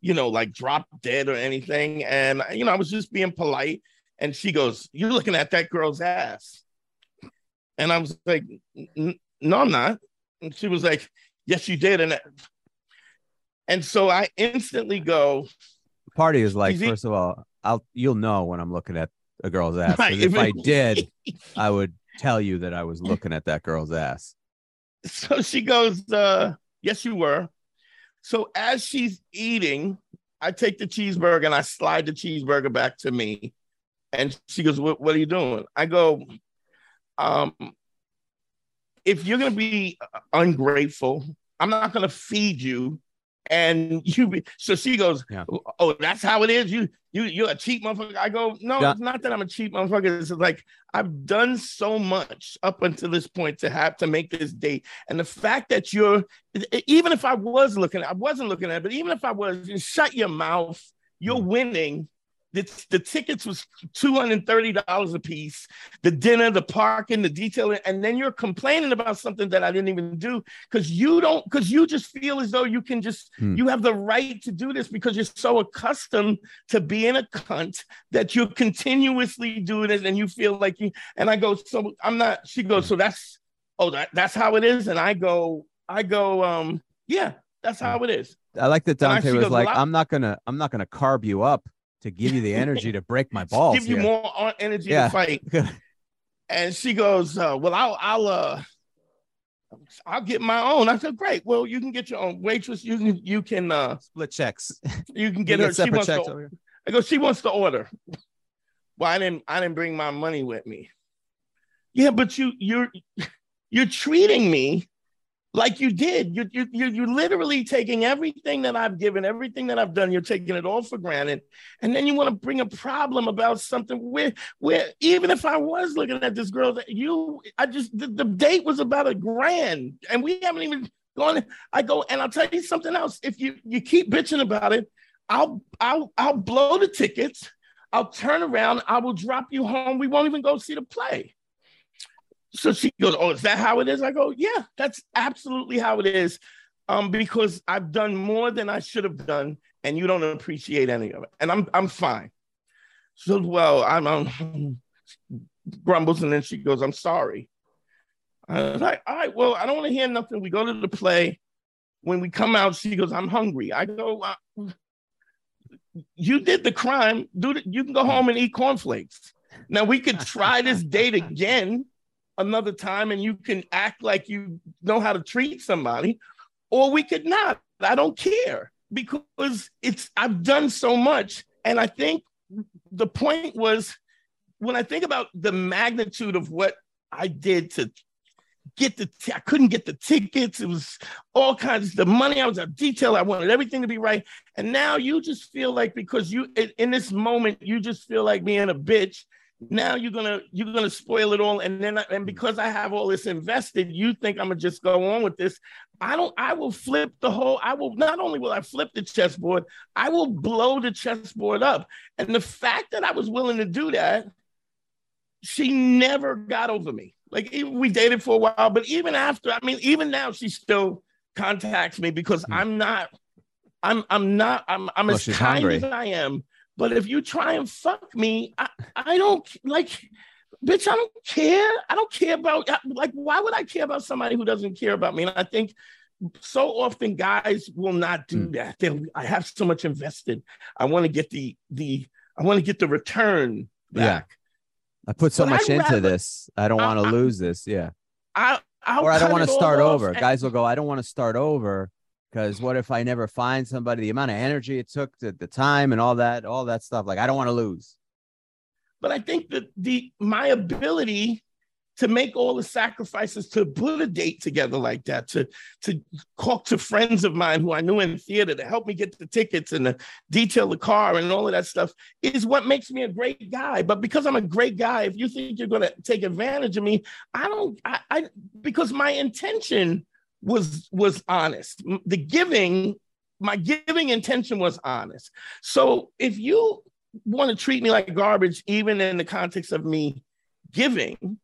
you know, like drop dead or anything. And, you know, I was just being polite. And she goes, You're looking at that girl's ass. And I was like, No, I'm not. And she was like, Yes, you did. And, and so I instantly go, Party is like, first of all, I'll you'll know when I'm looking at a girl's ass. Right. If I did, I would tell you that I was looking at that girl's ass. So she goes, uh, Yes, you were. So as she's eating, I take the cheeseburger and I slide the cheeseburger back to me. And she goes, What, what are you doing? I go, um, if you're gonna be ungrateful, I'm not gonna feed you and you be so she goes, yeah. Oh, that's how it is. You you you're a cheap motherfucker. I go, No, yeah. it's not that I'm a cheap motherfucker. It's like I've done so much up until this point to have to make this date. And the fact that you're even if I was looking, I wasn't looking at it, but even if I was, shut your mouth, you're mm. winning the, the tickets was $230 a piece, the dinner, the parking, the detailing, and then you're complaining about something that I didn't even do because you don't, because you just feel as though you can just, hmm. you have the right to do this because you're so accustomed to being a cunt that you're continuously doing it and you feel like you, and I go, so I'm not, she goes, so that's, oh, that, that's how it is. And I go, I go, um, yeah, that's how it is. I like that Dante was goes, like, well, I'm not gonna, I'm not gonna carb you up to give you the energy to break my balls. Give you here. more energy yeah. to fight. and she goes, uh, "Well, I'll, I'll, uh, I'll get my own." I said, "Great. Well, you can get your own waitress. You can, you can uh, split checks. You can get you her. Get she wants to, I go. She wants to order. Well, I didn't. I didn't bring my money with me. Yeah, but you, you're, you're treating me like you did. You you you you literally taking everything that I've given, everything that I've done. You're taking it all for granted, and then you want to bring a problem about something where where even if I was looking at this girl, that you, I just the, the date was about a grand, and we haven't even gone. I go and I'll tell you something else. If you you keep bitching about it, I'll I'll I'll blow the tickets. I'll turn around. I will drop you home. We won't even go see the play. So she goes, Oh, is that how it is? I go, Yeah, that's absolutely how it is. Um, because I've done more than I should have done, and you don't appreciate any of it. And I'm I'm fine. So well, I'm um, grumbles, and then she goes, I'm sorry. I was like, all right, well, I don't want to hear nothing. We go to the play. When we come out, she goes, I'm hungry. I go, uh, you did the crime. The, you can go home and eat cornflakes. Now we could try this date again another time and you can act like you know how to treat somebody, or we could not. I don't care because it's I've done so much. And I think the point was when I think about the magnitude of what I did to get the t- I couldn't get the tickets. It was all kinds of the money. I was a detail. I wanted everything to be right. And now you just feel like because you in this moment, you just feel like being a bitch now you're gonna you're gonna spoil it all and then I, and because i have all this invested you think i'm gonna just go on with this i don't i will flip the whole i will not only will i flip the chessboard i will blow the chessboard up and the fact that i was willing to do that she never got over me like we dated for a while but even after i mean even now she still contacts me because hmm. i'm not i'm i'm not i'm, I'm well, as kind hungry. as i am but if you try and fuck me, I, I don't like, bitch, I don't care. I don't care about, like, why would I care about somebody who doesn't care about me? And I think so often guys will not do mm. that. They'll, I have so much invested. I want to get the, the, I want to get the return back. Yeah. I put so but much I'd into rather, this. I don't want to lose this. Yeah. I, I'll or I don't want to start over. Guys will go, I don't want to start over because what if I never find somebody? The amount of energy it took, the, the time, and all that, all that stuff. Like I don't want to lose. But I think that the my ability to make all the sacrifices to put a date together like that, to to talk to friends of mine who I knew in theater to help me get the tickets and to detail the car and all of that stuff is what makes me a great guy. But because I'm a great guy, if you think you're going to take advantage of me, I don't. I, I because my intention was was honest. The giving, my giving intention was honest. So if you want to treat me like garbage, even in the context of me giving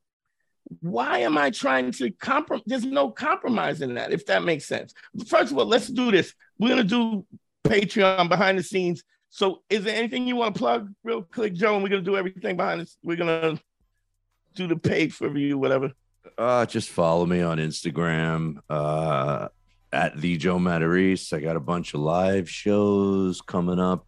why am I trying to compromise? There's no compromise in that, if that makes sense. First of all, let's do this. We're gonna do Patreon behind the scenes. So, is there anything you want to plug real quick, Joe? And we're gonna do everything behind this. We're gonna do the paid for you, whatever. Uh, just follow me on Instagram uh, at the Joe Matarese. I got a bunch of live shows coming up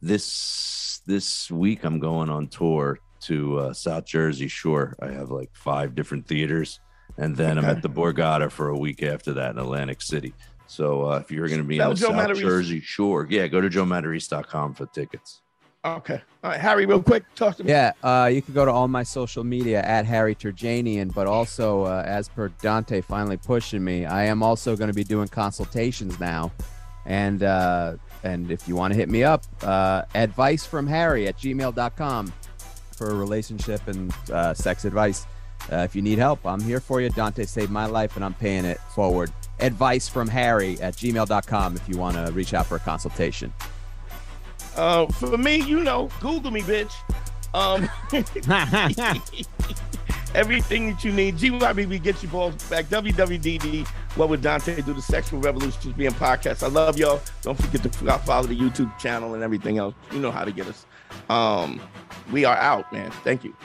this this week. I'm going on tour to uh, South Jersey Shore. I have like five different theaters, and then okay. I'm at the Borgata for a week after that in Atlantic City. So uh, if you're going to be in the Joe South Matarese. Jersey Shore, yeah, go to joematarese.com for tickets. Okay. All right, Harry, real quick, talk to me. Yeah, uh, you can go to all my social media at Harry Turjanian, but also, uh, as per Dante finally pushing me, I am also going to be doing consultations now. And uh, and if you want to hit me up, uh, advice from Harry at gmail.com for relationship and uh, sex advice. Uh, if you need help, I'm here for you. Dante saved my life and I'm paying it forward. Advice from Harry at gmail.com if you want to reach out for a consultation. Uh, for me, you know, Google me, bitch. Um, everything that you need. GYBB, get your balls back. WWDD, what would Dante do? The Sexual Revolution being podcast. I love y'all. Don't forget to follow the YouTube channel and everything else. You know how to get us. Um, we are out, man. Thank you.